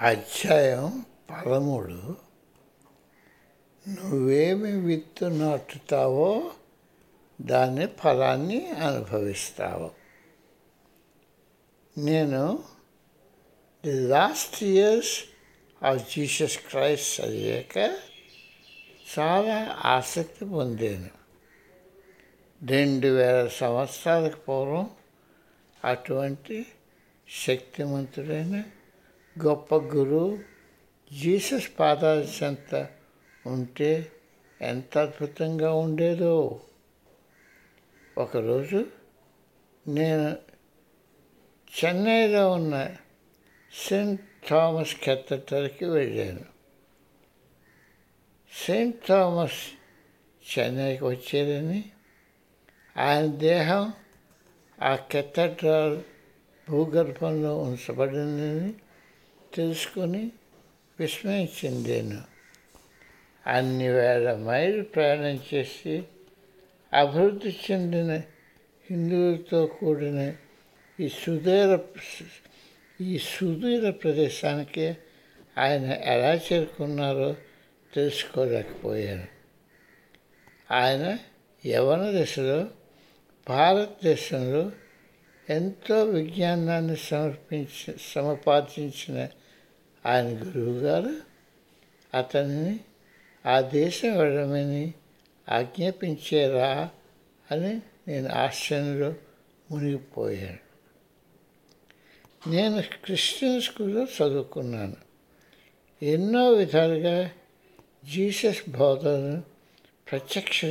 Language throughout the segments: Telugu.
అధ్యాయం పదమూడు. నువ్వేమి విత్తు నాటుతావో దాని ఫలాన్ని అనుభవిస్తావు. నేను the last years of Jesus Christ చదివాక చాలా ఆసక్తి పొందాను. రెండు వేల సంవత్సరాలకు పూర్వం అటువంటి శక్తివంతుడైన గొప్ప గురువు జీసస్ పాదాల చెంత ఉంటే ఎంత అద్భుతంగా ఉండేదో. ఒకరోజు నేను చెన్నైలో ఉన్న సెయింట్ థామస్ కెథటర్కి వెళ్ళాను. సెయింట్ థామస్ చెన్నైకి వచ్చారని ఆయన దేహం ఆ కెథడ్రల్ భూగర్భంలో ఉంచబడిందని తెలుసుకొని విస్మయం చెందాను అన్ని వేల మైలు ప్రయాణం చేసి అభివృద్ధి చెందిన హిందువులతో కూడిన ఈ సుదీర ఈ సుదూర ప్రదేశానికి ఆయన ఎలా చేరుకున్నారో తెలుసుకోలేకపోయాను. ఆయన యవన దశలో భారతదేశంలో ఎంతో విజ్ఞానాన్ని సమర్పించి సముపార్జించిన ఆయన గురువుగారు అతనిని ఆ దేశం వెళ్ళమని ఆజ్ఞాపించారా అని నేను ఆశ్చర్యంలో మునిగిపోయాను. నేను క్రిస్టియన్ స్కూల్లో చదువుకున్నాను. ఎన్నో విధాలుగా జీసస్ బోధనను ప్రత్యక్ష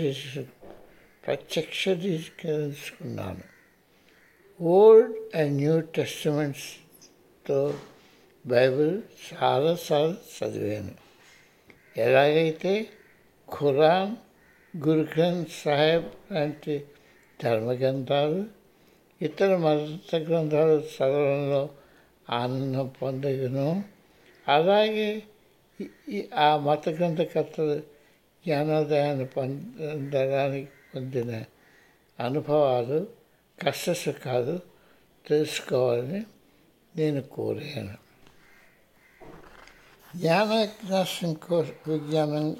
ప్రత్యక్షీకరించుకున్నాను. ఓల్డ్ అండ్ న్యూ టెస్టిమెంట్స్తో బైబిల్ చాలాసార్లు చదివాను. ఎలాగైతే ఖురాన్ గురు గ్రంథ్ సాహెబ్ లాంటి ధర్మగ్రంథాలు ఇతర మత గ్రంథాలు చదవడంలో ఆనందం పొందగను అలాగే ఆ మత గ్రంథకర్తలు జ్ఞానోదయాన్ని పొందడానికి పొందిన అనుభవాలు కష్టసుఖాలు తెలుసుకోవాలని నేను కోరాను. జ్ఞాన వికాసం కోసం విజ్ఞానం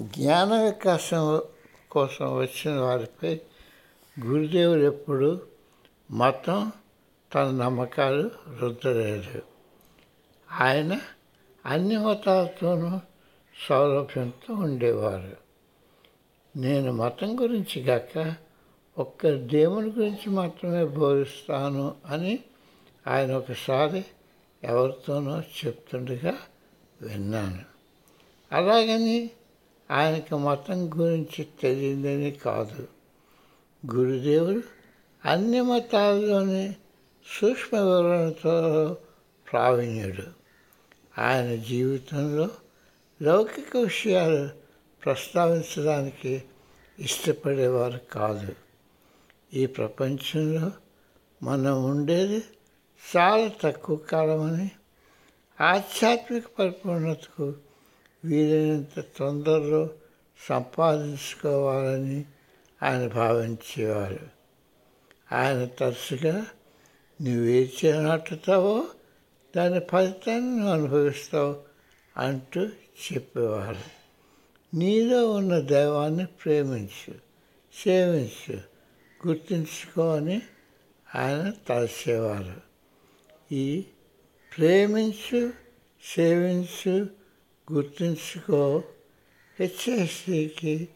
జ్ఞాన వికాసం కోసం వచ్చిన వారిపై గురుదేవుడు ఎప్పుడు మతం తన నమ్మకాలు రుద్దలేదు. ఆయన అన్ని మతాలతోనూ సౌలభ్యంతో ఉండేవారు. నేను మతం గురించి కాక ఒక్క దేవుని గురించి మాత్రమే బోధిస్తాను అని ఆయన ఒకసారి ఎవరితోనో చెప్తుండగా విన్నాను. అలాగని ఆయనకు మతం గురించి తెలియదని కాదు. గురుదేవుడు అన్ని మతాల్లోని సూక్ష్మ వివరణతో ప్రావీణ్యుడు. ఆయన జీవితంలో లౌకిక విషయాలు ప్రస్తావించడానికి ఇష్టపడేవారు కాదు. ఈ ప్రపంచంలో మనం ఉండేది చాలా తక్కువ కాలమని ఆధ్యాత్మిక పరిపూర్ణతకు వీలైనంత తొందరలో సంపాదించుకోవాలని ఆయన భావించేవారు. ఆయన తరచుగా నువ్వేచే నాటుతావో దాని ఫలితాన్ని నువ్వు అనుభవిస్తావు అంటూ చెప్పేవారు. నీలో ఉన్న దైవాన్ని ప్రేమించు సేవించు గుర్తుంచుకో అని ఆయన తలచేవారు ఈ ప్రేమించు సేవించు గుర్తుంచుకో. హెచ్ఎస్సికి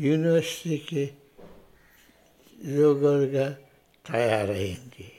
యూనివర్సిటీకి లోగోలుగా తయారైంది.